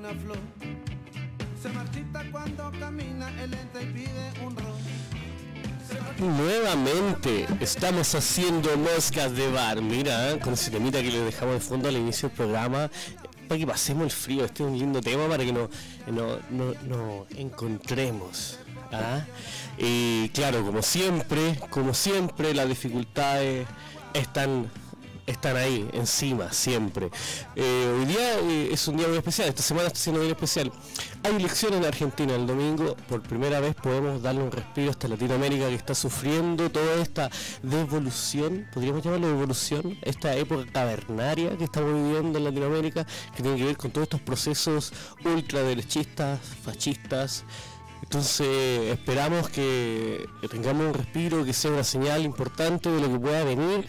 una flor. Se marchita cuando camina, él entra y pide un ron. Nuevamente estamos haciendo moscas de bar. Mira, con ese temita que le dejamos de fondo al inicio del programa, para que pasemos el frío. Este es un lindo tema para que nos no, no, no encontremos. ¿ah? Y claro, como siempre, como siempre, las dificultades están están ahí, encima, siempre. Eh, hoy día eh, es un día muy especial, esta semana está siendo muy especial. Hay elecciones en Argentina el domingo, por primera vez podemos darle un respiro a esta Latinoamérica que está sufriendo toda esta devolución, podríamos llamarlo devolución, esta época cavernaria que estamos viviendo en Latinoamérica, que tiene que ver con todos estos procesos ultraderechistas, fascistas, entonces esperamos que tengamos un respiro, que sea una señal importante de lo que pueda venir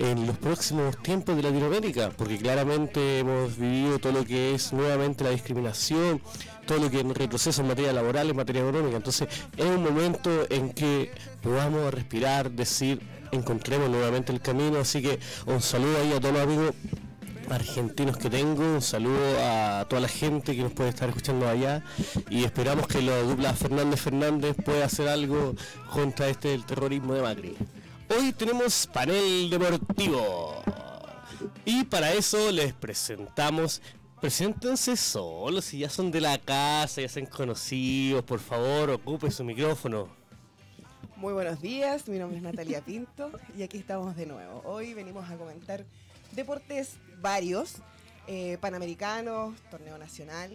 en los próximos tiempos de Latinoamérica, porque claramente hemos vivido todo lo que es nuevamente la discriminación, todo lo que es retroceso en materia laboral, en materia económica. Entonces es un momento en que podamos respirar, decir, encontremos nuevamente el camino. Así que un saludo ahí a todos los amigos argentinos que tengo, un saludo a toda la gente que nos puede estar escuchando allá y esperamos que la dupla Fernández Fernández pueda hacer algo contra este el terrorismo de Macri. Hoy tenemos panel deportivo y para eso les presentamos Preséntense solos, si ya son de la casa, ya son conocidos, por favor, ocupe su micrófono. Muy buenos días, mi nombre es Natalia Pinto y aquí estamos de nuevo. Hoy venimos a comentar deportes varios, eh, panamericanos, torneo nacional.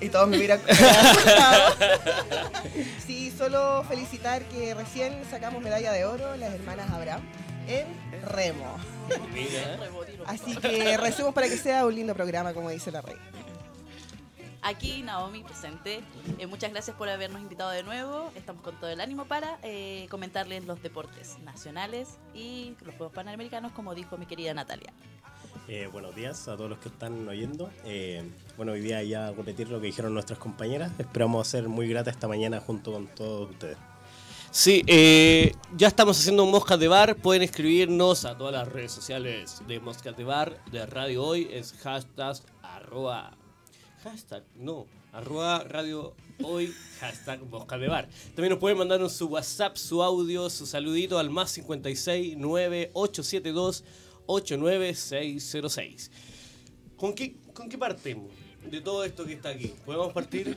Y todos me miran Sí, solo felicitar que recién sacamos medalla de oro las hermanas Abraham en remo. Así que recemos para que sea un lindo programa, como dice la rey. Aquí Naomi presente. Eh, muchas gracias por habernos invitado de nuevo. Estamos con todo el ánimo para eh, comentarles los deportes nacionales y los Juegos Panamericanos, como dijo mi querida Natalia. Eh, buenos días a todos los que están oyendo. bueno, hoy día ya repetir lo que dijeron nuestras compañeras. Esperamos ser muy grata esta mañana junto con todos ustedes. Sí, ya estamos haciendo Moscas de Bar. Pueden escribirnos a todas las redes sociales de Moscas de Bar, de Radio Hoy. Es hashtag arroba hashtag, no, arroba radio hoy, hashtag Mosca de Bar. También nos pueden mandar su WhatsApp, su audio, su saludito al más 56 9872 89606. ¿Con qué, ¿Con qué partimos de todo esto que está aquí? ¿Podemos partir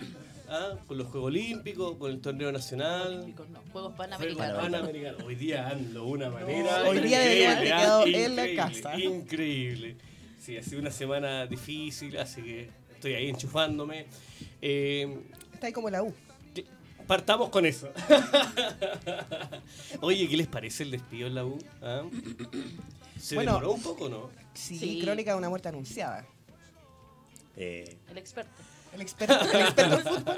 ah, con los Juegos Olímpicos, con el torneo nacional? Olímpicos no, Juegos Panamericanos. Panamericanos. Hoy día ando de una manera. hoy día debería haber quedado en la casa. Increíble. Sí, ha sido una semana difícil, así que estoy ahí enchufándome. Eh, Está ahí como la U. Partamos con eso. Oye, ¿qué les parece el despido en la U? ¿Ah? ¿Se bueno, demoró un poco no? Sí, crónica de una muerte anunciada. Eh, el experto. El experto, el experto en fútbol.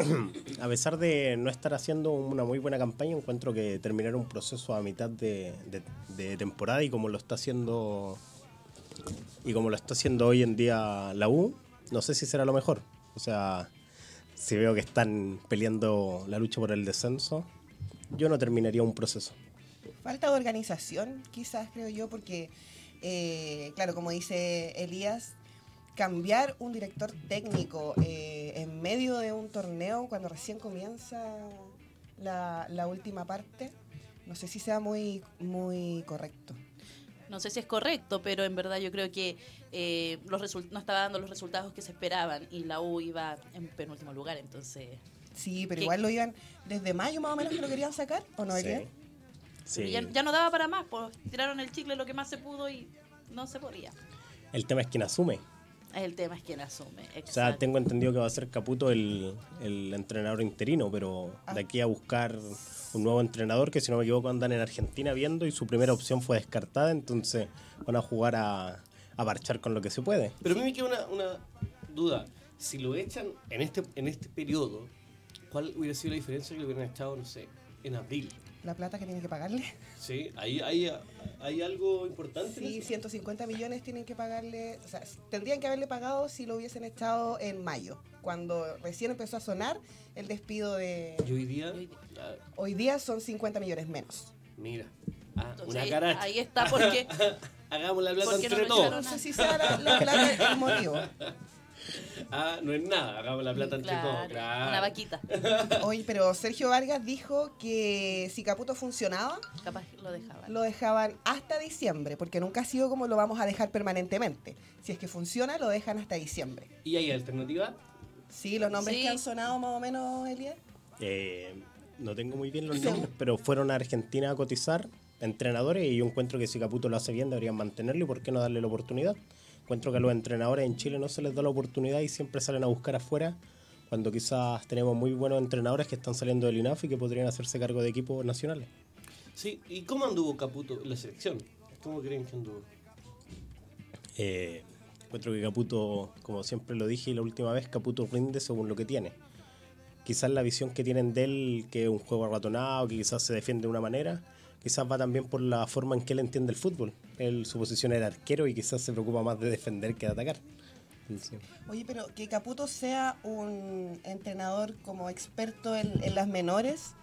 A pesar de no estar haciendo una muy buena campaña, encuentro que terminar un proceso a mitad de, de temporada y como lo está haciendo y como lo está haciendo hoy en día la U, no sé si será lo mejor. O sea, si veo que están peleando la lucha por el descenso, yo no terminaría un proceso. Falta de organización, quizás, creo yo, porque, eh, claro, como dice Elías, cambiar un director técnico eh, en medio de un torneo cuando recién comienza la, la última parte, no sé si sea muy, muy correcto. No sé si es correcto, pero en verdad yo creo que eh, los no estaba dando los resultados que se esperaban y la U iba en penúltimo lugar, entonces... Sí, pero igual lo iban desde mayo más o menos que lo querían sacar, ¿o no, sí. Sí. Ya, ya, no daba para más, pues tiraron el chicle lo que más se pudo y no se podía. El tema es quién asume. El tema es quién asume. O sea, tengo entendido que va a ser Caputo el, el entrenador interino, pero de aquí a buscar un nuevo entrenador que si no me equivoco andan en Argentina viendo y su primera opción fue descartada, entonces van a jugar a, a marchar con lo que se puede. Pero a mí me queda una, una duda. Si lo echan en este, en este periodo, ¿cuál hubiera sido la diferencia que lo hubieran echado, no sé, en abril? La plata que tienen que pagarle. Sí, hay, hay, hay algo importante. Sí, 150 millones tienen que pagarle, o sea, tendrían que haberle pagado si lo hubiesen echado en mayo, cuando recién empezó a sonar el despido de... ¿Y hoy día? Hoy día son 50 millones menos. Mira, ah, una ahí, cara. Ahí está porque... Hagamos la plata entre todos. No sé si sea la, plata el motivo. Ah, no es nada, hagamos la plata entre todos. Claro, Claro. Una vaquita. Oye, pero Sergio Vargas dijo que si Caputo funcionaba, Capaz lo dejaba. lo dejaban hasta diciembre, porque nunca ha sido como lo vamos a dejar permanentemente. Si es que funciona, lo dejan hasta diciembre. ¿Y hay alternativa? Sí, los nombres Sí. que han sonado más o menos, Elías. Eh, no tengo muy bien los nombres, pero fueron a Argentina a cotizar entrenadores y yo encuentro que si Caputo lo hace bien deberían mantenerlo y por qué no darle la oportunidad. Encuentro que a los entrenadores en Chile no se les da la oportunidad y siempre salen a buscar afuera cuando quizás tenemos muy buenos entrenadores que están saliendo del INAF y que podrían hacerse cargo de equipos nacionales. Sí, ¿y cómo anduvo Caputo la selección? ¿Cómo creen que anduvo? Eh, encuentro que Caputo, como siempre lo dije la última vez, Caputo rinde según lo que tiene. Quizás la visión que tienen de él, que es un juego arratonado, que quizás se defiende de una manera, quizás va también por la forma en que él entiende el fútbol. Él, su posición era arquero y quizás se preocupa más de defender que de atacar. Sí. Oye, pero que Caputo sea un entrenador como experto en, en las menores,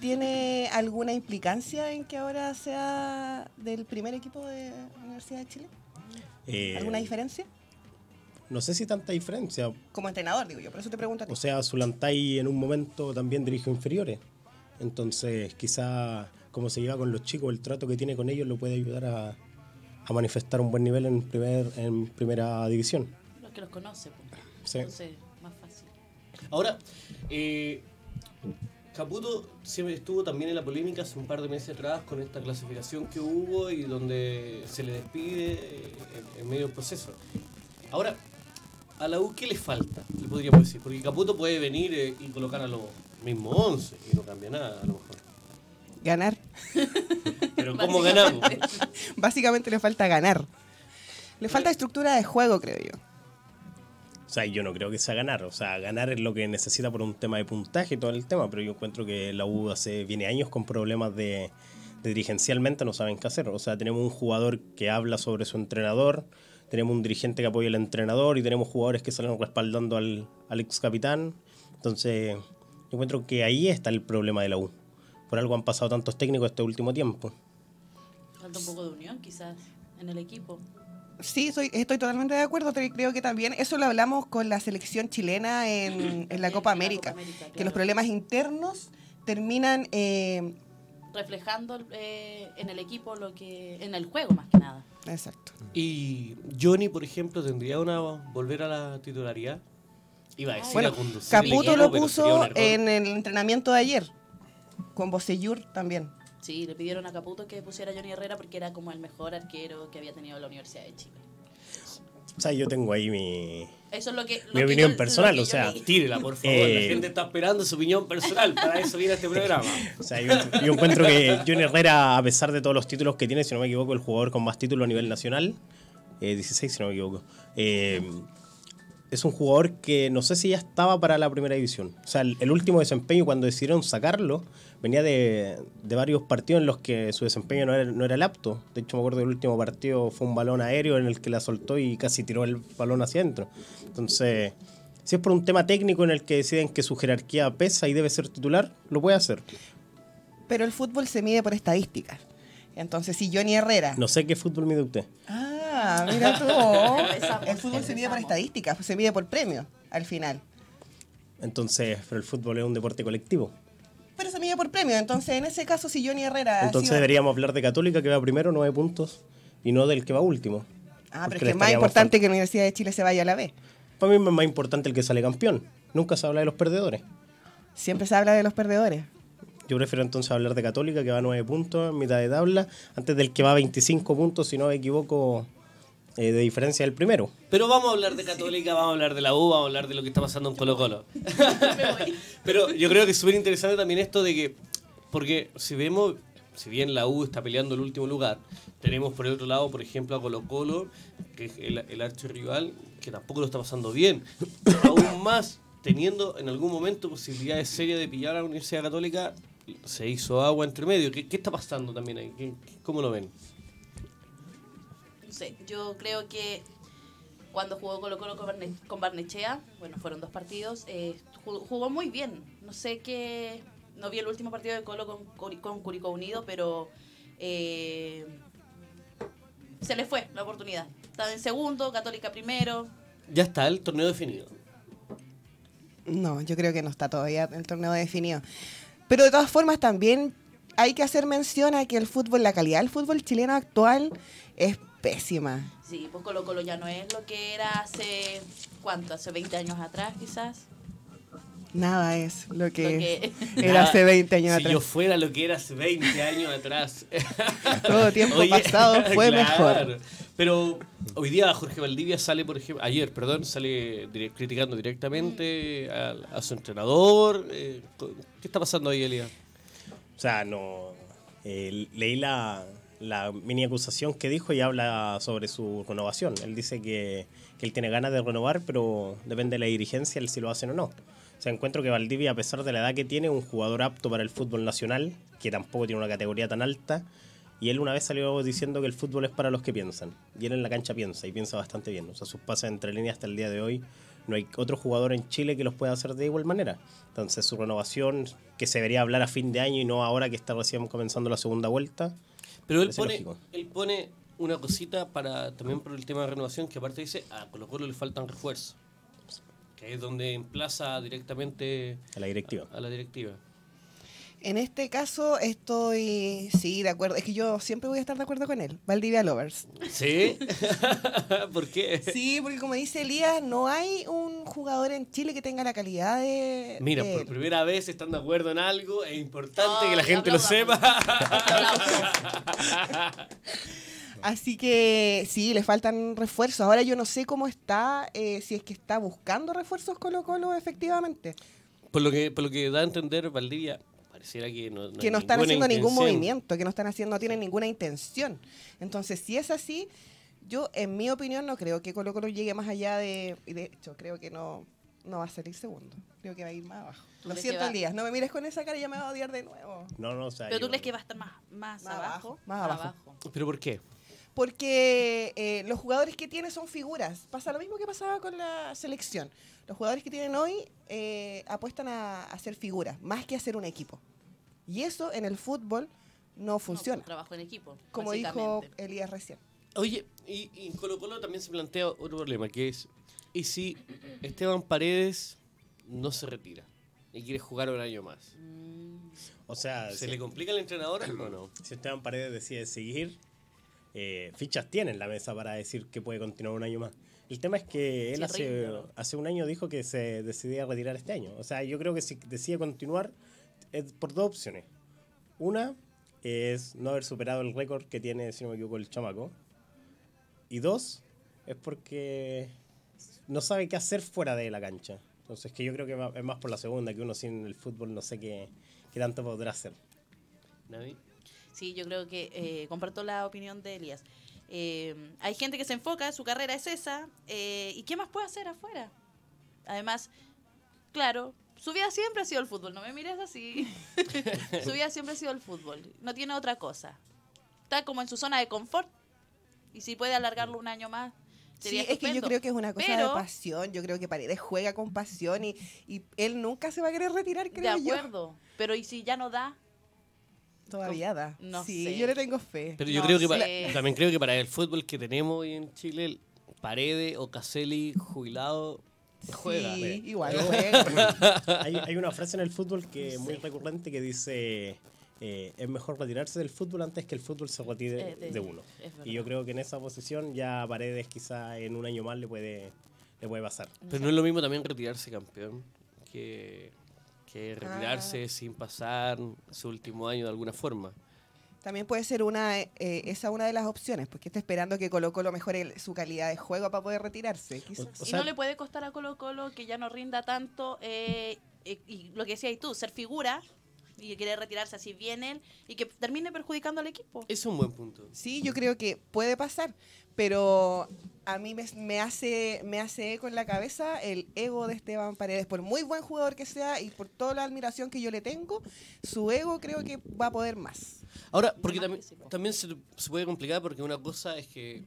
¿tiene alguna implicancia en que ahora sea del primer equipo de Universidad de Chile? Eh, ¿Alguna diferencia? No sé si tanta diferencia. Como entrenador, digo yo, por eso te pregunto a ti. O sea, Zulantay en un momento también dirigió inferiores. Entonces, quizá como se lleva con los chicos, el trato que tiene con ellos lo puede ayudar a, a manifestar un buen nivel en, primer, en primera división. Los que los conoce. pues. Sí. Entonces, más fácil. Ahora, eh, Caputo siempre estuvo también en la polémica hace un par de meses atrás con esta clasificación que hubo y donde se le despide eh, en, en medio del proceso. Ahora, a la U, ¿qué le falta? Le podríamos decir. Porque Caputo puede venir eh, y colocar a los mismos 11 y no cambia nada, a lo mejor. Ganar. Pero ¿cómo ganamos? Básicamente le falta ganar. Le falta estructura de juego, creo yo. O sea, yo no creo que sea ganar. O sea, ganar es lo que necesita por un tema de puntaje y todo el tema, pero yo encuentro que la U hace, viene años con problemas de, de dirigencialmente, no saben qué hacer. O sea, tenemos un jugador que habla sobre su entrenador, tenemos un dirigente que apoya al entrenador y tenemos jugadores que salen respaldando al, al ex capitán. Entonces, yo encuentro que ahí está el problema de la U. Por algo han pasado tantos técnicos este último tiempo. Falta un poco de unión, quizás, en el equipo. Sí, soy, estoy totalmente de acuerdo. Creo que también eso lo hablamos con la selección chilena en, en la Copa la América. Copa América, Que claro. los problemas internos terminan eh, Reflejando eh, en el equipo lo que. en el juego, más que nada. Exacto. Y Johnny, por ejemplo, tendría una volver a la titularidad. Iba a decir Bueno, a conducir Caputo equipo, lo puso en el entrenamiento de ayer. Con Bocellur también. Sí, le pidieron a Caputo que pusiera a Johnny Herrera porque era como el mejor arquero que había tenido la Universidad de Chile. O sea, yo tengo ahí mi... Eso es lo que. lo Mi que opinión yo- personal, lo que o sea. Tírela, por favor. Eh, La gente está esperando su opinión personal. Para eso viene este programa. O sea, yo, yo encuentro que Johnny Herrera, a pesar de todos los títulos que tiene, si no me equivoco, el jugador con más títulos a nivel nacional, eh, 16 si no me equivoco, eh, es un jugador que no sé si ya estaba para la primera división. O sea, el, el último desempeño cuando decidieron sacarlo venía de, de varios partidos en los que su desempeño no era, no era el apto. De hecho, me acuerdo del último partido fue un balón aéreo en el que la soltó y casi tiró el balón hacia adentro. Entonces, si es por un tema técnico en el que deciden que su jerarquía pesa y debe ser titular, lo puede hacer. Pero el fútbol se mide por estadísticas. Entonces, si Johnny Herrera. No sé qué fútbol mide usted. Ah, mira tú. El fútbol se mide por estadísticas, se mide por premio al final. Entonces, pero el fútbol es un deporte colectivo. Pero se mide por premio. Entonces, en ese caso, si Johnny Herrera. Entonces sido- deberíamos hablar de Católica que va primero, nueve puntos, y no del que va último. Ah, Porque pero es que es más importante que la Universidad de Chile se vaya a la B. Para mí es más importante el que sale campeón. Nunca se habla de los perdedores. Siempre se habla de los perdedores. Yo prefiero entonces hablar de Católica que va a 9 puntos en mitad de tabla, antes del que va a 25 puntos, si no me equivoco, eh, de diferencia del primero. Pero vamos a hablar de Católica, vamos a hablar de la U, vamos a hablar de lo que está pasando en Colo Colo. Pero yo creo que es súper interesante también esto de que, porque si vemos, si bien la U está peleando el último lugar, tenemos por el otro lado, por ejemplo, a Colo Colo, que es el, el archirrival, que tampoco lo está pasando bien. Aún más, teniendo en algún momento posibilidades serias de pillar a la Universidad Católica, se hizo agua entre medio. ¿Qué, qué está pasando también ahí? ¿Qué- ¿Cómo lo ven? No sé, yo creo que cuando jugó Colo Colo con, Barne- con Barnechea, bueno, fueron dos partidos, eh, jugó, muy bien. No sé qué, no vi el último partido de Colo con Curicó Unido, pero eh, se le fue la oportunidad. Estaba en segundo, Católica primero, Ya está el torneo definido. No, yo creo que no está todavía el torneo definido. Pero de todas formas también hay que hacer mención a que el fútbol, la calidad del fútbol chileno actual es pésima. Sí, pues Colo Colo ya no es lo que era hace, ¿cuánto? Hace 20 años atrás quizás. Nada es lo que, Lo que- era hace 20 años si atrás. yo fuera lo que era hace 20 años atrás. Todo tiempo Oye, pasado fue claro. mejor. Pero hoy día Jorge Valdivia sale, por ejemplo, ayer, perdón, sale dire- criticando directamente a, a su entrenador. eh, ¿Qué está pasando ahí, Elia? O sea, no. eh, leí la, la mini acusación que dijo y habla sobre su renovación. Él dice que, que él tiene ganas de renovar, pero depende de la dirigencia el si lo hacen o no. O sea, encuentro que Valdivia, a pesar de la edad que tiene, un jugador apto para el fútbol nacional, que tampoco tiene una categoría tan alta. Y él una vez salió diciendo que el fútbol es para los que piensan. Y él en la cancha piensa, y piensa bastante bien. O sea, sus pases entre líneas hasta el día de hoy, no hay otro jugador en Chile que los pueda hacer de igual manera. Entonces su renovación, que se debería hablar a fin de año y no ahora que está recién comenzando la segunda vuelta, Pero él pone, lógico. él pone una cosita para también por el tema de renovación, que aparte dice, a Colo Colo le faltan refuerzos. Que es donde emplaza directamente a la directiva. a la directiva. En este caso estoy, sí, de acuerdo. Es que yo siempre voy a estar de acuerdo con él. Valdivia Lovers. ¿Sí? ¿Por qué? Sí, porque como dice Elías, no hay un jugador en Chile que tenga la calidad de... Mira, de por él. primera vez están de acuerdo en algo, es importante que la gente lo sepa. Así que sí, le faltan refuerzos. Ahora yo no sé cómo está, eh, si es que está buscando refuerzos Colo Colo efectivamente. por, lo que, por lo que da a entender Valdivia, pareciera que no, que hay no están haciendo ningún movimiento, que no están haciendo, no tienen ninguna intención. Entonces, si es así, yo, en mi opinión, no creo que Colo Colo llegue más allá de. y De hecho, creo que no, no va a salir segundo. Creo que va a ir más abajo. ¿Tú Lo siento, Elías. No me mires con esa cara, ya me va a odiar de nuevo. No, no, o sea, ¿Pero tú crees que va a estar más, más, Más abajo? abajo, más abajo. ¿Pero por qué? Porque eh, los jugadores que tiene son figuras. Pasa lo mismo que pasaba con la selección. Los jugadores que tienen hoy eh, apuestan a, a ser figuras, más que a ser un equipo. Y eso en el fútbol no funciona, trabajo en equipo. como dijo. Elías recién. Oye, y, y en Colo Colo también se plantea otro problema, que es, ¿y si Esteban Paredes no se retira y quiere jugar un año más? Mm, o sea, ¿Se si, le complica al entrenador o no? si Esteban Paredes decide seguir, eh, fichas tiene en la mesa para decir que puede continuar un año más. El tema es que él Sí, hace, un año dijo que se decidía retirar este año. O sea, yo creo que si decide continuar es por dos opciones. Una es no haber superado el récord que tiene, si no me equivoco, el chamaco. Y dos, es porque no sabe qué hacer fuera de la cancha. Entonces, que yo creo que es más por la segunda, que uno sin el fútbol no sé qué, qué tanto podrá hacer. ¿Nadie? Sí, yo creo que eh, comparto la opinión de Elías. Eh, hay gente que se enfoca, su carrera es esa, eh, ¿y qué más puede hacer afuera? Además, claro, su vida siempre ha sido el fútbol, no me mires así. su vida siempre ha sido el fútbol, no tiene otra cosa. Está como en su zona de confort, y si puede alargarlo un año más, Sí, sería es que yo estupendo. creo que es una cosa de Pero- pasión. Yo creo que Paredes juega con pasión y, y él nunca se va a querer retirar, De creo yo. acuerdo, pero ¿y si ya no da? Todavía da. No sí, sé. yo le tengo fe. Pero yo No creo que para- también creo que para el fútbol que tenemos hoy en Chile, Paredes o Caselli jubilado juega. Sí, Mira. igual juega. hay, hay una frase en el fútbol que es muy recurrente que dice eh, es mejor retirarse del fútbol antes que el fútbol se retire Eh, de- de uno. Y yo creo que en esa posición ya Paredes quizá en un año más le puede, le puede pasar. Pero no es lo mismo también retirarse campeón que, que retirarse Ah. sin pasar su último año de alguna forma. También puede ser una, eh, esa una de las opciones, porque está esperando que Colo Colo mejore el- su calidad de juego para poder retirarse. quizás. O y sea- no le puede costar a Colo Colo que ya no rinda tanto eh, eh, y lo que decías tú, ser figura y que quiere retirarse así bien él y que termine perjudicando al equipo. Es un buen punto. Sí, yo creo que puede pasar, pero a mí me, me hace me hace eco en la cabeza el ego de Esteban Paredes. Por muy buen jugador que sea y por toda la admiración que yo le tengo, su ego creo que va a poder más. Ahora, porque también, se puede complicar porque una cosa es que,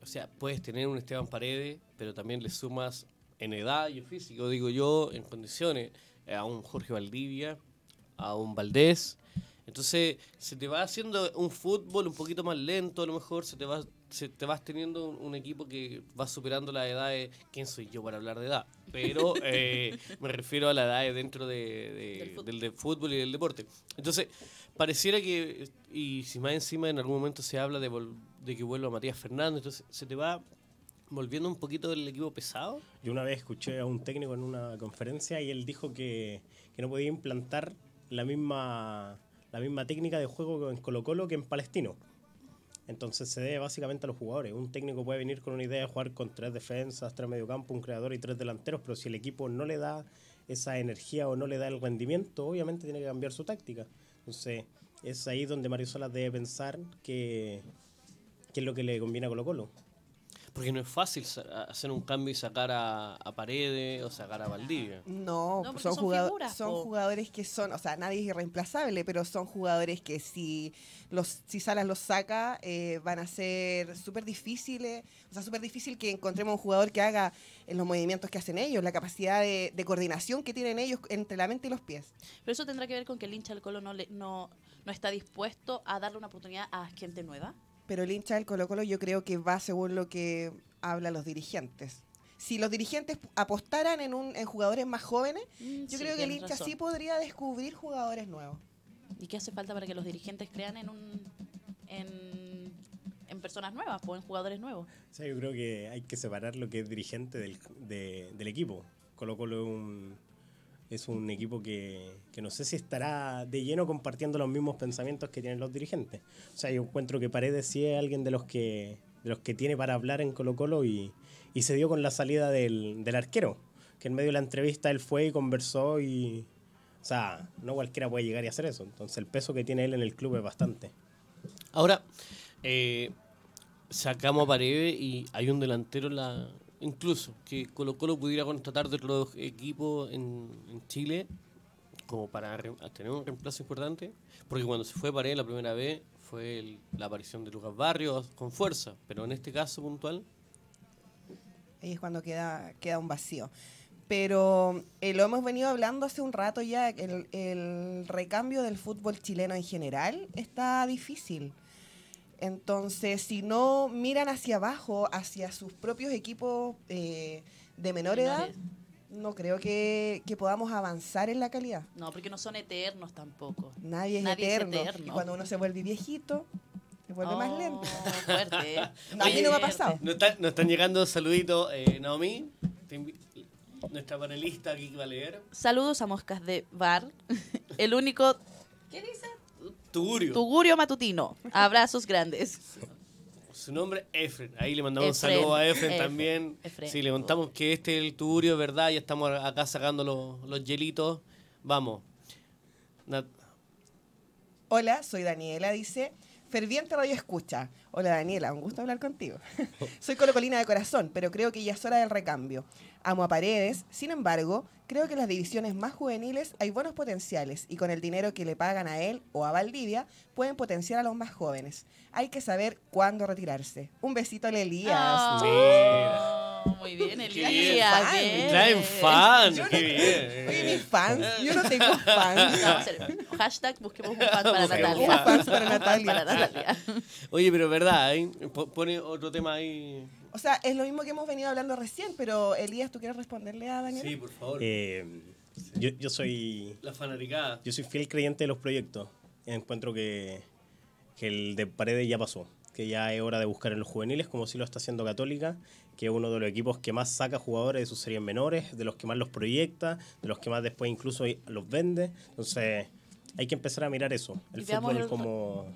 o sea, puedes tener un Esteban Paredes, pero también le sumas en edad y en físico, digo yo, en condiciones, eh, a un Jorge Valdivia, a un Valdés, Entonces se te va haciendo un fútbol un poquito más lento, a lo mejor se te va se te vas teniendo un, un equipo que va superando la edad de... ¿Quién soy yo para hablar de edad? Pero eh, me refiero a la edad de dentro de, de- Del fútbol. del de fútbol y del deporte. Entonces, pareciera que, y si más encima en algún momento se habla de, vol- de que vuelva Matías Fernández, entonces se te va volviendo un poquito el equipo pesado. Yo una vez escuché a un técnico en una conferencia y él dijo que, que no podía implantar la misma, la misma técnica de juego en Colo Colo que en Palestino. Entonces se debe básicamente a los jugadores. Un técnico puede venir con una idea de jugar con tres defensas, tres mediocampo, un creador y tres delanteros, pero si el equipo no le da esa energía o no le da el rendimiento, obviamente tiene que cambiar su táctica. Entonces es ahí donde Mario Salas debe pensar que, es lo que le conviene a Colo Colo. Porque no es fácil sa- hacer un cambio y sacar a, a Paredes o sacar a Valdivia. No, No, porque son, son jugado- figuras, son po. jugadores que son, o sea, nadie es irreemplazable, pero son jugadores que si los si Salas los saca eh, van a ser súper difíciles, o sea, súper difícil que encontremos un jugador que haga en los movimientos que hacen ellos, la capacidad de, de coordinación que tienen ellos entre la mente y los pies. Pero eso tendrá que ver con que el hincha del Colo no, le, no, no está dispuesto a darle una oportunidad a gente nueva. Pero el hincha del Colo Colo yo creo que va según lo que hablan los dirigentes. Si los dirigentes apostaran en, un, en jugadores más jóvenes, Mm, yo sí, creo que el hincha razón. sí podría descubrir jugadores nuevos. ¿Y qué hace falta para que los dirigentes crean en un en, en personas nuevas o en jugadores nuevos? O sea, yo creo que hay que separar lo que es dirigente del, de- del equipo. Colo Colo es un, es un equipo que, que no sé si estará de lleno compartiendo los mismos pensamientos que tienen los dirigentes. O sea, yo encuentro que Paredes sí es alguien de los que, de los que tiene para hablar en Colo Colo y, y se dio con la salida del, del arquero, que en medio de la entrevista él fue y conversó y... O sea, no cualquiera puede llegar y hacer eso. Entonces el peso que tiene él en el club es bastante. Ahora, eh, sacamos a Paredes y hay un delantero en la, incluso que Colo Colo pudiera contratar de otros equipos en, Chile como para tener un reemplazo importante, porque cuando se fue Paredes la primera vez fue la aparición de Lucas Barrios con fuerza, pero en este caso puntual, Ahí es cuando queda, queda un vacío. Pero eh, lo hemos venido hablando hace un rato ya, el recambio del fútbol chileno en general está difícil. Entonces, si no miran hacia abajo, hacia sus propios equipos eh, de menor edad, no creo que, que podamos avanzar en la calidad. No, porque no son eternos tampoco. Nadie es, Nadie es eterno. eterno. Y cuando uno se vuelve viejito, se vuelve más Oh, lento. Fuerte, ¿eh? No, a mí no me ha Fuerte. pasado. nos, están- nos están llegando saluditos, eh, Naomi, nuestra panelista aquí que va a leer, Saludos a Moscas de Bar. El único. ¿Qué dice? Tugurio. Tugurio matutino. Abrazos grandes. Su nombre es Efren. Ahí le mandamos un saludo a Efren Efren, también. Efren. Sí, le contamos que este es el tugurio, ¿verdad? Ya estamos acá sacando los, los hielitos. Vamos. Nat- Hola, soy Daniela, dice. Ferviente radio escucha. Hola Daniela, un gusto hablar contigo. soy colocolina de corazón, pero creo que ya es hora del recambio. Amo a Paredes, sin embargo, creo que en las divisiones más juveniles hay buenos potenciales y con el dinero que le pagan a él o a Valdivia pueden potenciar a los más jóvenes. Hay que saber cuándo retirarse. Un besito a Elías. Ah, Mira. Muy bien, Elías. bien. traen fan. Yo no- Qué bien. Oye, mis fans, yo no tengo fans. No. Hashtag busquemos un fan para Busquemos Natalia. un fan para Natalia. para Natalia. Oye, pero verdad, ¿eh? Po- pone otro tema ahí. O sea, es lo mismo que hemos venido hablando recién, pero Elías, ¿tú quieres responderle a Daniela? Sí, por favor. Eh, yo, yo soy La fanaticada. Yo soy fiel creyente de los proyectos. Encuentro que, que el de Paredes ya pasó, que ya es hora de buscar en los juveniles, como sí lo está haciendo Católica, que es uno de los equipos que más saca jugadores de sus series menores, de los que más los proyecta, de los que más después incluso los vende. Entonces, hay que empezar a mirar eso, el fútbol el- como,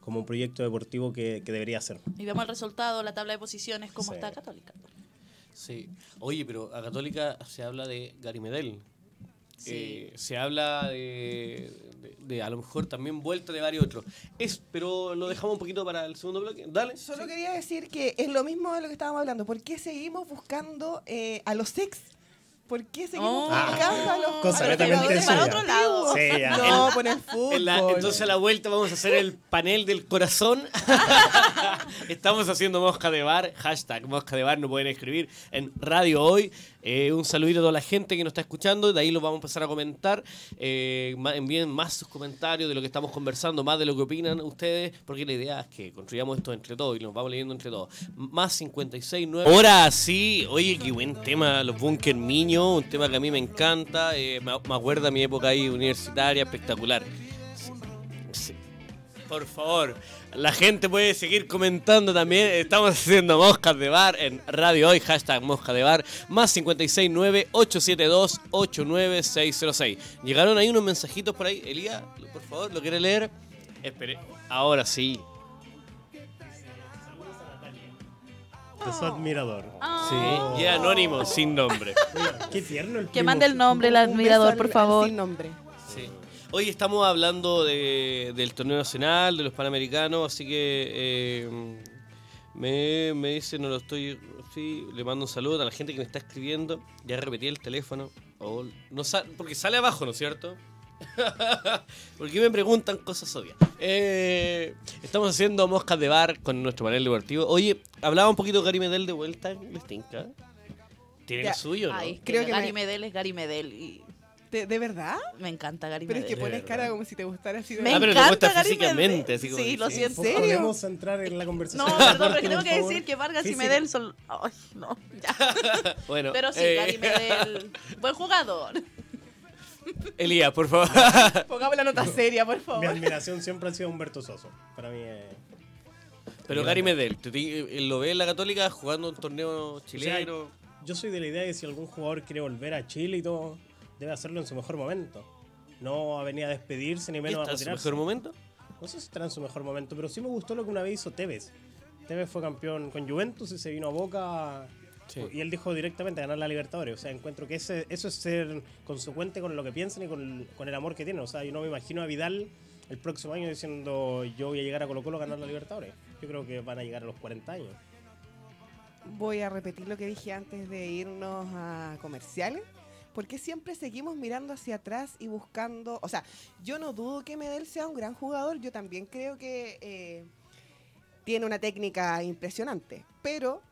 como un proyecto deportivo que, que debería ser. Y vemos el resultado, la tabla de posiciones, cómo Sí. está Católica. Sí. Oye, pero a Católica se habla de Gary Medel. Sí. Eh, se habla de, de- de a lo mejor también vuelta de varios otros. Es, pero lo dejamos un poquito para el segundo bloque. Dale. Solo Sí. quería decir que es lo mismo de lo que estábamos hablando. ¿Por qué seguimos buscando eh, a los ex? ¿Por qué seguimos Oh. buscando a los Cosa a los netamente jugadores suya. para otro lado. Sí, ya. No, por el fútbol. En la- entonces a la vuelta vamos a hacer el panel del corazón. Estamos haciendo mosca de bar, hashtag mosca de bar, no pueden escribir en Radio Hoy. Eh, un saludito a toda la gente que nos está escuchando, de ahí lo vamos a empezar a comentar. Eh, envíen más sus comentarios de lo que estamos conversando, más de lo que opinan ustedes, porque la idea es que construyamos esto entre todos y nos vamos leyendo entre todos. Más 569. Ahora sí, oye, qué buen tema, los Bunker Miño, un tema que a mí me encanta, eh, me, me acuerda mi época ahí universitaria, espectacular. Por favor, la gente puede seguir comentando también. Estamos haciendo moscas de bar en Radio Hoy, hashtag mosca de bar, más 569-872-89606. Llegaron ahí unos mensajitos por ahí. Elías, por favor, ¿lo quiere leer? Espere, ahora sí. Su admirador. Sí, y anónimo, sin nombre. Oiga, qué tierno el Que mande el nombre, el admirador, por favor. Sin nombre. Hoy estamos hablando de- del torneo nacional, de los panamericanos, así que eh, me, me dice, no lo estoy, sí, le mando un saludo a la gente que me está escribiendo. Ya repetí el teléfono, o no sa- porque sale abajo, ¿no es cierto? porque me preguntan cosas obvias. Eh, estamos haciendo moscas de bar con nuestro panel deportivo. Oye, hablaba un poquito Gary Medel de vuelta la Tinca. ¿Tiene Ya. lo suyo, no? Ay, Creo creo que Gary me- Medel es Gary Medel y ¿De, de verdad? me encanta Gary Pero es que pones verdad. cara como si te gustara así de Me Ah, pero te encanta gusta Gary físicamente, así como Sí, lo siento. serio? Podemos entrar en la conversación. No, perdón, pero tengo que decir que Vargas y. Medel son. Ay, no, ya. Bueno, Pero sí, eh, Gary Medel, buen jugador. Elías, por favor. Pongamos la nota seria, por Mi favor. admiración siempre ha sido Humberto Soso. Para mí es... Pero Gary Medel, ¿te- te- ¿lo ve en la Católica jugando un torneo chileno? Yo soy de la idea de que si algún jugador quiere volver a Chile y todo, debe hacerlo en su mejor momento. No a venir a despedirse ni menos ¿Está a en su retirarse. mejor momento? No sé si estará en su mejor momento, pero sí me gustó lo que una vez hizo Tevez. Tevez fue campeón con Juventus y se vino a Boca. Sí. Y él dijo directamente ganar la Libertadores. O sea, encuentro que ese, eso es ser consecuente con lo que piensan y con, con el amor que tienen. O sea, yo no me imagino a Vidal el próximo año diciendo yo voy a llegar a Colo Colo a ganar la Libertadores. Yo creo que van a llegar a los 40 años. Voy a repetir lo que dije antes de irnos a comerciales. Porque siempre seguimos mirando hacia atrás y buscando. O sea, yo no dudo que Medel sea un gran jugador. Yo también creo que eh, tiene una técnica impresionante. Pero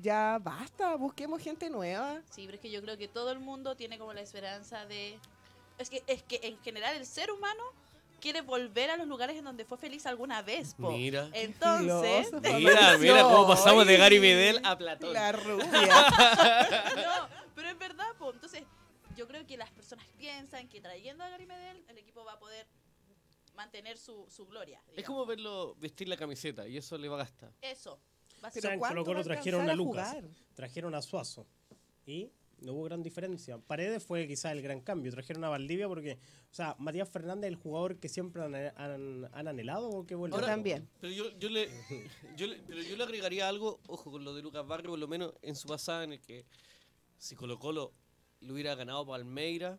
ya basta, busquemos gente nueva. Sí, pero es que yo creo que todo el mundo tiene como la esperanza de. Es que, es que en general el ser humano quiere volver a los lugares en donde fue feliz alguna vez. Po. Mira. Entonces. Mira, mira cómo pasamos de Gary Medel a Platón. La rubia. no, pero es verdad, po. Entonces, yo creo que las personas piensan que trayendo a Gary Medel, el equipo va a poder mantener su, su gloria. Es como verlo vestir la camiseta y eso le va a gastar. Eso. Va a O ser sea, en ¿cuánto Colo Colo va a trajeron a Lucas, jugar? trajeron a Suazo y no hubo gran diferencia. Paredes fue quizás el gran cambio. Trajeron a Valdivia porque, o sea, Matías Fernández es el jugador que siempre han, han- han anhelado o que vuelve. Yo a- también. Pero yo, yo le, yo le- pero yo le agregaría algo, ojo, con lo de Lucas Barrio, por lo menos en su pasada, en el que si Colo Colo lo hubiera ganado Palmeira,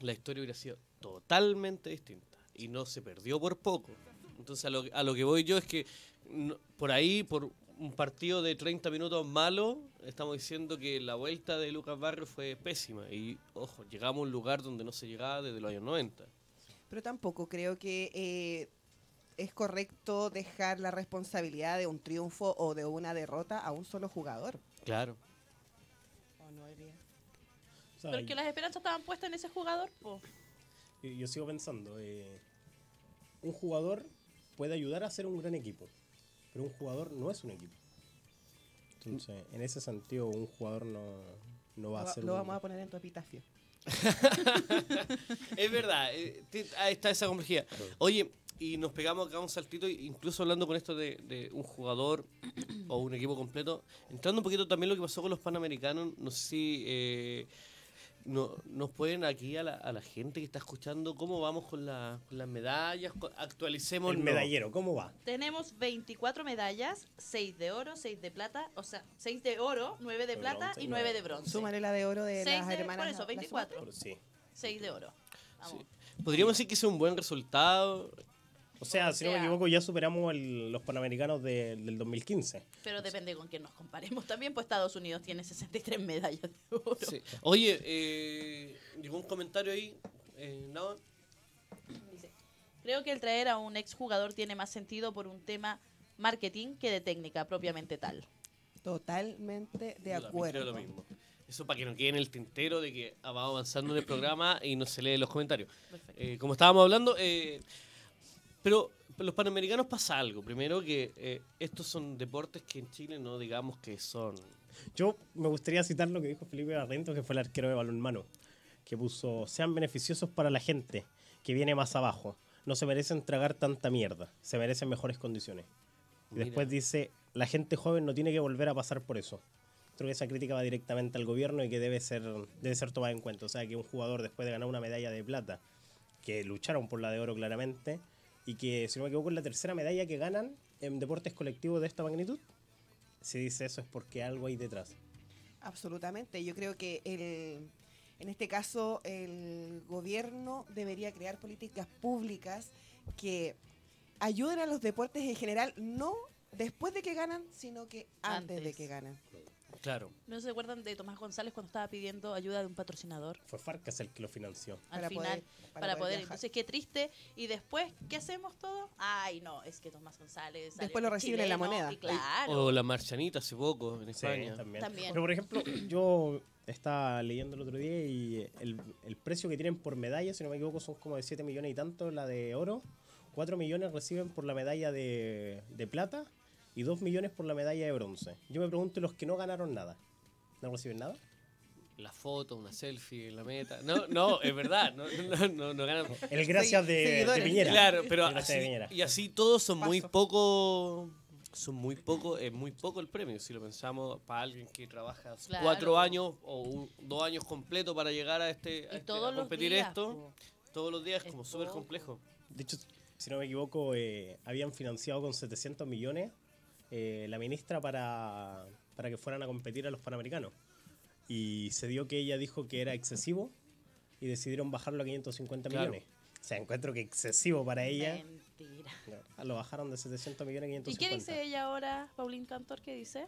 la historia hubiera sido totalmente distinta. Y no se perdió por poco. Entonces a lo, a lo que voy yo es que no- por ahí, por un partido de 30 minutos malo, estamos diciendo que la vuelta de Lucas Barrio fue pésima. Y ojo, llegamos a un lugar donde no se llegaba desde los años 90. Pero tampoco creo que eh, es correcto dejar la responsabilidad de un triunfo o de una derrota a un solo jugador. Claro. Pero es que las esperanzas estaban puestas en ese jugador, po. yo, yo sigo pensando, eh, un jugador puede ayudar a ser un gran equipo, pero un jugador no es un equipo. Entonces, en ese sentido, un jugador no, no va Lo, a ser lo un- vamos a poner en tu epitafio. Es verdad, eh, ahí está esa complejidad. Oye, y nos pegamos acá un saltito, incluso hablando con esto de, de un jugador o un equipo completo, entrando un poquito también lo que pasó con los Panamericanos, no sé si eh, no- nos pueden aquí a la, a la gente que está escuchando, ¿cómo vamos con, la- con las medallas? Actualicemos. el medallero, ¿cómo va? Tenemos 24 medallas, 6 de oro, 6 de plata, o sea, 6 de oro, 9 de De plata bronce, y nueve. 9 de bronce. Súmale la de oro de Seis las de- hermanas. por eso, la- la 24. Pero sí. 6 de oro. Vamos. Podríamos decir que es un buen resultado. O sea, O si no me equivoco, ya superamos el- los Panamericanos de- del 2015. Pero depende con quién nos comparemos. También, pues Estados Unidos tiene 63 medallas de oro. Sí. Oye, eh, llegó un comentario ahí. Eh, ¿no? Dice, creo que el traer a un exjugador tiene más sentido por un tema marketing que de técnica propiamente tal. Totalmente de acuerdo. lo mismo. Eso para que no quede en el tintero de que va avanzando en el programa y no se lee los comentarios. Perfecto. Eh, como estábamos hablando, eh, pero los panamericanos pasa algo. Primero que eh, estos son deportes que en Chile no digamos que son... Yo me gustaría citar lo que dijo Felipe Barrento, que fue el arquero de balonmano, que puso, sean beneficiosos para la gente que viene más abajo. No se merecen tragar tanta mierda, se merecen mejores condiciones. Y Mira. después dice, la gente joven no tiene que volver a pasar por eso. Creo que esa crítica va directamente al gobierno y que debe ser, debe ser tomada en cuenta. O sea, que un jugador después de ganar una medalla de plata, que lucharon por la de oro claramente, y que, si no me equivoco, es la tercera medalla que ganan en deportes colectivos de esta magnitud, si dice eso es porque algo hay detrás. Absolutamente. Yo creo que el, en este caso el gobierno debería crear políticas públicas que ayuden a los deportes en general, no después de que ganan, sino que antes, de Antes. que ganan. Claro. ¿No se acuerdan de Tomás González cuando estaba pidiendo ayuda de un patrocinador? Fue Farcas el que lo financió. Al Para final, poder- para, para poder. Entonces, qué triste. Y después, ¿qué hacemos todos? Ay, no, es que Tomás González. Después lo reciben en la moneda. Claro. O la marchanita hace poco en Sí, España. también. También. Pero por ejemplo, yo estaba leyendo el otro día y el, el precio que tienen por medalla, si no me equivoco, son como de 7 millones y tanto la de oro. 4 millones reciben por la medalla de, de plata y 2 millones por la medalla de bronce. Yo me pregunto, los que no ganaron nada, ¿no reciben nada? La foto, una selfie la meta. No, no, es verdad. No, no, no, no ganan. El gracias de, de. Piñera. Claro, pero gracias de así, Piñera. y así todos son muy Paso. poco son muy poco es muy poco el premio si lo pensamos para alguien que trabaja Claro. cuatro años o un- dos años completos para llegar a este, a, este- todos a los competir días, esto po. todos los días es como súper complejo De hecho, si no me equivoco, eh, habían financiado con 700 millones eh, la ministra para, para que fueran a competir a los Panamericanos. Y se dio que ella dijo que era excesivo y decidieron bajarlo a 550 Claro. millones. O sea, encuentro que excesivo para ella. Mentira. Lo bajaron de 700 millones a ¿Y 550. qué dice ella ahora, Paulín Cantor? ¿Qué dice?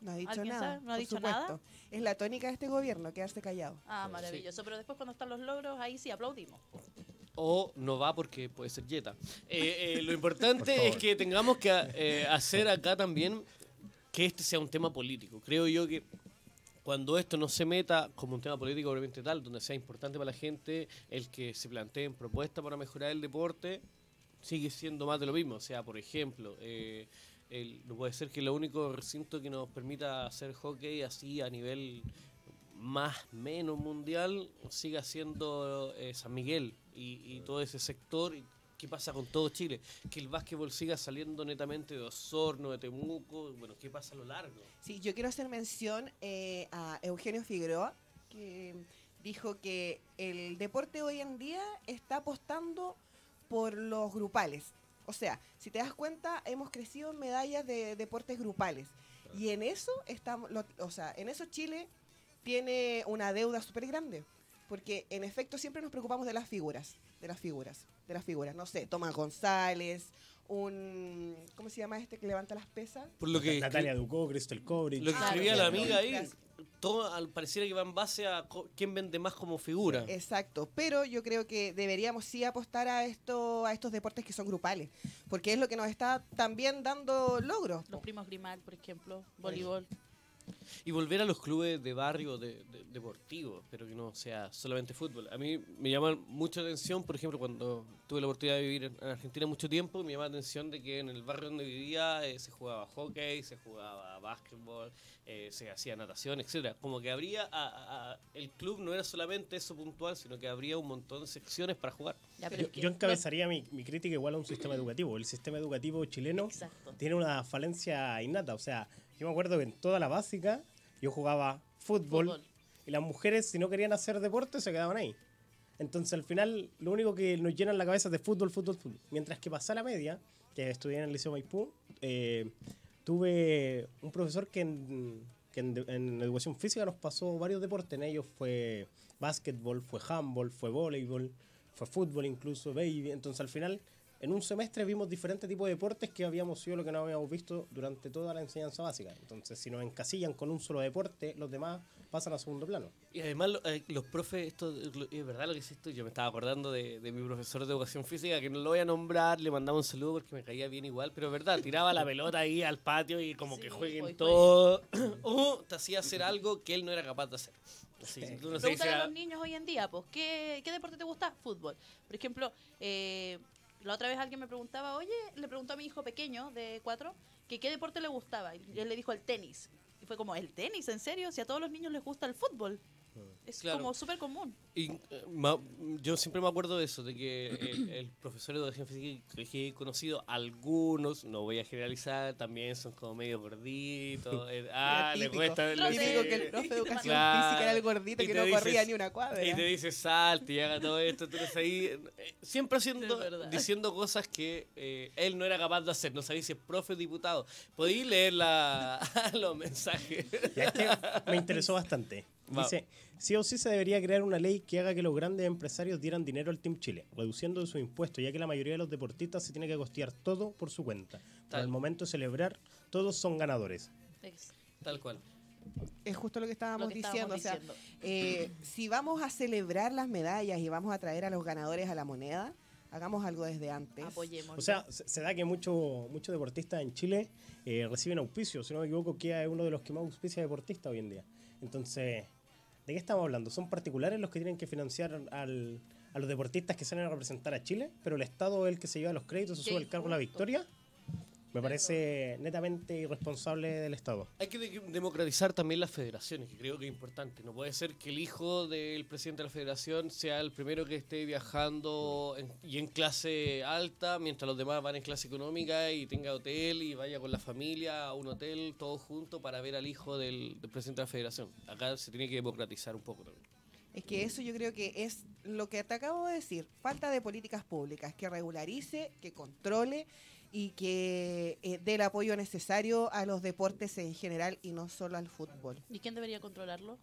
No ha dicho ¿Alguien nada. sabe? ¿No ha dicho nada? supuesto. Es la tónica de este gobierno, quedarse callado. Ah, maravilloso. Pero después, cuando están los logros, ahí sí aplaudimos. O no va porque puede ser Jetta Eh, eh, lo Por importante es que tengamos que eh, hacer acá también que este sea un tema político. Creo yo que cuando esto no se meta como un tema político obviamente tal, donde sea importante para la gente, el que se planteen propuestas para mejorar el deporte, sigue siendo más de lo mismo. O sea, por ejemplo, eh, el- no puede ser que lo único recinto que nos permita hacer hockey así a nivel más menos mundial siga siendo eh, San Miguel y, todo ese sector. ¿Y ¿Qué pasa con todo Chile? Que el básquetbol siga saliendo netamente de Osorno, de Temuco. Bueno, ¿qué pasa a lo largo? Sí, yo quiero hacer mención eh, a Eugenio Figueroa, que dijo que el deporte hoy en día está apostando por los grupales. O sea, si te das cuenta, hemos crecido en medallas de deportes grupales. Y en eso estamos, lo- o sea, en eso Chile tiene una deuda súper grande. Porque en efecto siempre nos preocupamos de las figuras, de las figuras, de las figuras. No sé, Tomás González, un, ¿cómo se llama este que levanta las pesas? Por lo que, Natalia Ducó, Crystal Kovrich. lo que escribía la amiga ahí, todo al pareciera que va en base a quién vende más como figura. Exacto, pero yo creo que deberíamos sí apostar a esto, a estos deportes que son grupales, porque es lo que nos está también dando logros. Los primos Grimal, por ejemplo, voleibol. Y volver a los clubes de barrio de, de- deportivos, pero que no sea solamente fútbol. A mí me llama mucho atención, por ejemplo, cuando tuve la oportunidad de vivir en en Argentina mucho tiempo, me llama la atención de que en el barrio donde vivía eh, se jugaba hockey, se jugaba básquetbol, eh, se hacía natación, etcétera. Como que habría, a- a- el club no era solamente eso puntual, sino que habría un montón de secciones para jugar. Ya, Yo, es que yo no- encabezaría mi, mi crítica igual a un sistema educativo. El sistema educativo chileno Exacto. tiene una falencia innata. O sea, yo me acuerdo que en toda la básica yo jugaba fútbol, Fútbol. y las mujeres si no querían hacer deporte se quedaban ahí. Entonces al final lo único que nos llenan la cabeza es de fútbol, fútbol, fútbol. Mientras que pasé a la media, que estudié en el Liceo Maipú, eh, tuve un profesor que, en, que en, en educación física nos pasó varios deportes. En ellos fue básquetbol, fue handball, fue voleibol, fue fútbol incluso, baby. Entonces al final en un semestre vimos diferentes tipos de deportes que habíamos sido lo que no habíamos visto durante toda la enseñanza básica. Entonces si nos encasillan con un solo deporte, los demás pasan a segundo plano. Y además eh, los profes, esto es verdad lo que es esto, yo me estaba acordando de, de mi profesor de educación física, que no lo voy a nombrar, le mandaba un saludo porque me caía bien igual, pero es verdad, tiraba la pelota ahí al patio y como Sí, que jueguen juegue, todo, o te hacía hacer algo que él no era capaz de hacer. Si tú no sé, Pregúntale a los niños hoy en día, pues, ¿qué, qué deporte te gusta? Fútbol. Por ejemplo, eh, la otra vez alguien me preguntaba, oye, le preguntó a mi hijo pequeño de cuatro, que qué deporte le gustaba. Y él le dijo el tenis. Y fue como, ¿el tenis? ¿En serio? Si a todos los niños les gusta el fútbol. Es Claro. como súper común. Y, eh, ma- yo siempre me acuerdo de eso, de que el, el profesor de educación física que- he conocido, algunos, no voy a generalizar, también son como medio gorditos. eh, ah, le cuesta. Típico que el profe de educación Claro. física era el gordito Y que no dices- corría ni una cuadra. Y te dice salte y haga todo esto, tú eres ahí eh, siempre haciendo, diciendo cosas que eh, él no era capaz de hacer. No sabéis si es profe o diputado. Podéis leer la, los mensajes. Ya es que me interesó bastante. Va. Dice, sí o sí se debería crear una ley que haga que los grandes empresarios dieran dinero al Team Chile, reduciendo sus impuestos, ya que la mayoría de los deportistas se tiene que costear todo por su cuenta. Al momento de celebrar, todos son ganadores. Tal cual. Es justo lo que estábamos, Lo que diciendo. o sea, eh, si vamos a celebrar las medallas y vamos a traer a los ganadores a la moneda, hagamos algo desde antes. Apoyemos. O sea, se, se da que muchos muchos deportistas en Chile eh, reciben auspicio. Si no me equivoco, Kia es uno de los que más auspicia deportistas hoy en día. Entonces, ¿de qué estamos hablando? ¿Son particulares los que tienen que financiar al- a los deportistas que salen a representar a Chile? ¿Pero el Estado es el que se lleva los créditos, Qué sube el cargo a la victoria? Me parece netamente irresponsable del Estado. Hay que de- democratizar también las federaciones, que creo que es importante. No puede ser que el hijo del presidente de la federación sea el primero que esté viajando en- y en clase alta, mientras los demás van en clase económica y tenga hotel y vaya con la familia a un hotel todos juntos para ver al hijo del, del presidente de la federación. Acá se tiene que democratizar un poco también. Es que eso yo creo que es lo que te acabo de decir, falta de políticas públicas, que regularice, que controle y que eh, dé el apoyo necesario a los deportes en general y no solo al fútbol. ¿Y quién debería controlarlo?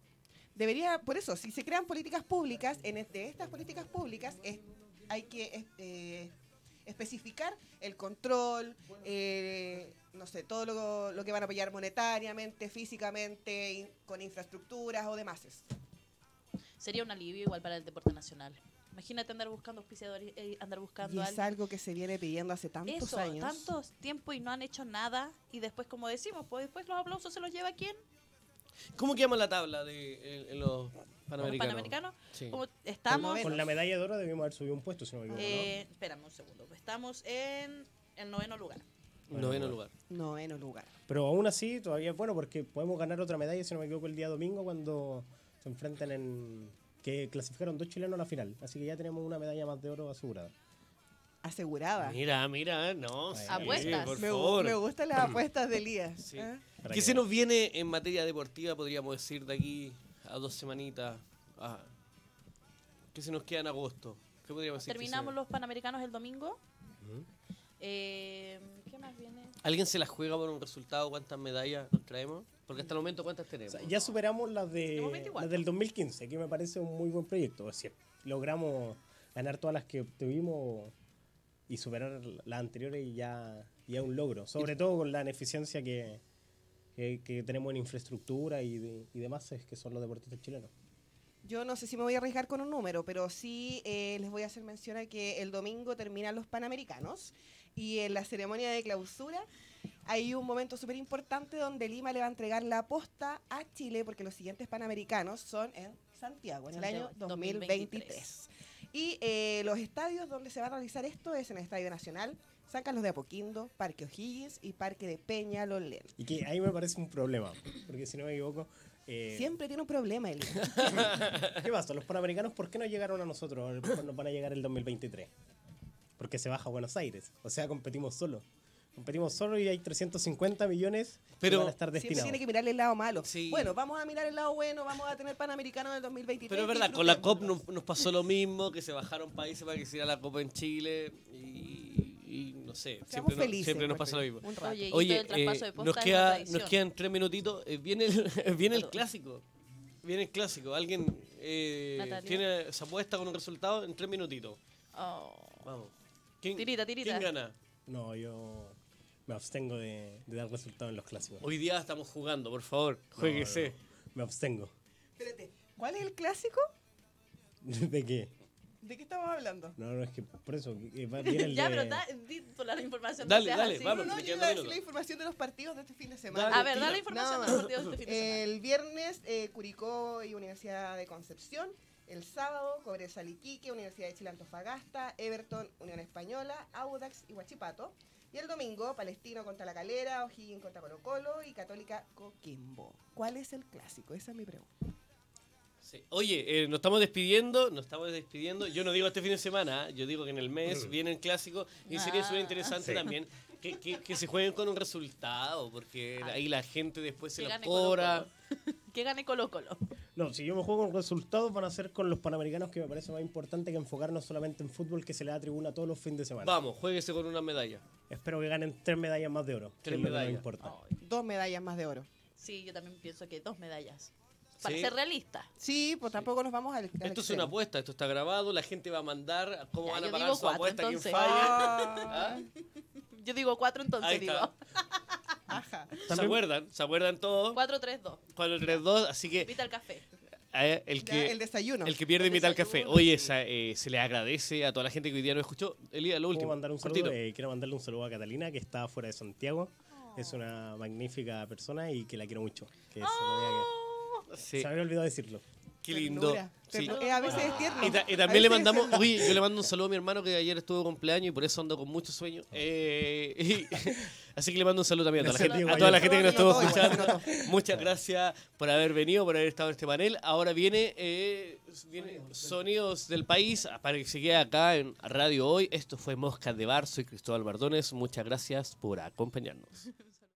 Debería, por eso, si se crean políticas públicas, en de estas políticas públicas es- hay que eh, especificar el control, eh, no sé, todo lo, lo que van a apoyar monetariamente, físicamente, in- con infraestructuras o demás. Sería un alivio igual para el deporte nacional. Imagínate andar buscando auspiciadores, eh, andar buscando Y es alguien. algo que se viene pidiendo hace tantos Eso, años. tantos tiempo y no han hecho nada. Y después, como decimos, pues después los aplausos se los lleva quién? ¿Cómo que llama la tabla de los Los panamericanos? panamericanos. Sí. Como estamos. Con la medalla de oro debimos haber subido un puesto, si no me equivoco. Eh, espérame un segundo. Estamos en el noveno lugar. Noveno lugar. Noveno lugar. Pero aún así, todavía es bueno porque podemos ganar otra medalla, si no me equivoco, el día domingo cuando se enfrentan en. Que clasificaron dos chilenos a la final. Así que ya tenemos una medalla más de oro asegurada. Asegurada. Mira, mira, no. sí, Apuestas. por Me, favor. me gustan las apuestas de Elías. Sí. ¿eh? ¿Qué que se nos viene en materia deportiva, podríamos decir, de aquí a dos semanitas? Ah, ¿Qué se nos queda en agosto? ¿Qué podríamos decir? Terminamos los panamericanos el domingo. ¿Alguien se la juega por un resultado? ¿Cuántas medallas nos traemos? Porque hasta el momento, ¿cuántas O tenemos? sea, ya superamos las, de, 24. las del 2015, que me parece un muy buen proyecto. Si logramos ganar todas las que obtuvimos y superar las anteriores, ya, ya es un logro. Sobre todo con la ineficiencia que, que, que tenemos en infraestructura y, de- y demás, es que son los deportistas chilenos. Yo no sé si me voy a arriesgar con un número, pero sí eh, les voy a hacer mención a que el domingo terminan los Panamericanos y en la ceremonia de clausura hay un momento súper importante donde Lima le va a entregar la posta a Chile porque los siguientes Panamericanos son en Santiago, en el año 2023. Y eh, los estadios donde se va a realizar esto es en el Estadio Nacional, San Carlos de Apoquindo, Parque O'Higgins y Parque de Peñalolén. Y que ahí me parece un problema, porque si no me equivoco... eh, Siempre tiene un problema, Eli. ¿Qué pasa? Los panamericanos, ¿por qué no llegaron a nosotros? Nos van a llegar el 2023. Porque se baja a Buenos Aires. O sea, competimos solo. Competimos solo y hay 350 millones Pero- que van a estar Siempre destinados. tiene que mirar el lado malo. Sí. Bueno, vamos a mirar el lado bueno, vamos a tener Panamericano del 2023. Pero es verdad, con la COP nos, nos pasó lo mismo, que se bajaron países para que hiciera la COP en Chile y, y no sé, siempre, nos- felices, siempre nos pasa lo mismo. Oye, y Oye, el eh, nos, queda, nos quedan tres minutitos. eh, viene el, viene el clásico. Viene el clásico. ¿Alguien eh, tiene, se apuesta con un resultado en tres minutitos? Oh. Vamos. ¿Quién, Tirita, tirita. ¿Quién gana? No, yo me abstengo de, de dar resultados en los clásicos. Hoy día estamos jugando, por favor. Jueguese. no, me abstengo. ¿Cuál es el clásico? ¿De qué? ¿De qué estamos hablando? No, no, es que por eso. que va- viene el Ya, de- pero da, di por la información. Dale, dale, así. vamos. No, no, yo iba a decir la información de los partidos de este fin de semana. Dale, A ver, da la información de los partidos de este fin de semana. El viernes, eh, Curicó y Universidad de Concepción. El sábado, Cobresal Iquique, Universidad de Chile Antofagasta, Everton, Unión Española, Audax y Huachipato. Y el domingo, Palestino contra La Calera, O'Higgins contra Colo Colo y Católica Coquimbo. ¿Cuál es el clásico? Esa es mi pregunta. Sí. Oye, eh, nos estamos despidiendo, nos estamos despidiendo. Yo no digo este fin de semana, ¿eh? yo digo que en el mes viene el clásico y sería Ah, súper interesante sí. también que, que- que se jueguen con un resultado, porque ahí la gente después se Que lo cobra. Que gane Colo Colo. No, si yo me juego con resultados, van a ser con los panamericanos, que me parece más importante que enfocarnos solamente en fútbol, que se le da tribuna todos los fines de semana. Vamos, jueguese con una medalla. Espero que ganen tres medallas más de oro. Tres medallas. importa. Dos medallas más de oro. Sí, yo también pienso que dos medallas. Para Sí. ser realista. Sí, pues tampoco nos vamos al. al Esto es una apuesta, esto está grabado, la gente va a mandar cómo Ya, van a pagar su cuatro, apuesta quien entonces. falle. Ah, Yo digo cuatro entonces, Ahí está. digo. ajá. ¿Se acuerdan? ¿Se acuerdan todos? 4-3-2. 4-3-2, así que Invita al café. eh, el Ya, que... el desayuno. El que pierde El invita al café. Oye, esa, eh, se le agradece a toda la gente que hoy día nos escuchó. Elías, lo ¿Puedo último. mandar un saludo? Eh, quiero mandarle un saludo a Catalina, que está fuera de Santiago. Es una magnífica persona y que la quiero mucho. Que se, me había, Sí, se me había olvidado decirlo. Qué lindo. Sí. Eh, a veces es tierno. Y, ta- y A también le mandamos, oye, yo le mando un saludo a mi hermano que ayer estuvo de cumpleaños y por eso ando con mucho sueño. Eh, y- así que le mando un saludo también a toda la gente, a toda la gente que nos estuvo escuchando. Muchas gracias por haber venido, por haber estado en este panel. Ahora viene, eh, viene Sonidos del País para que se quede acá en Radio Hoy. Esto fue Moscas de Bar. Soy Cristóbal Bardones. Muchas gracias por acompañarnos.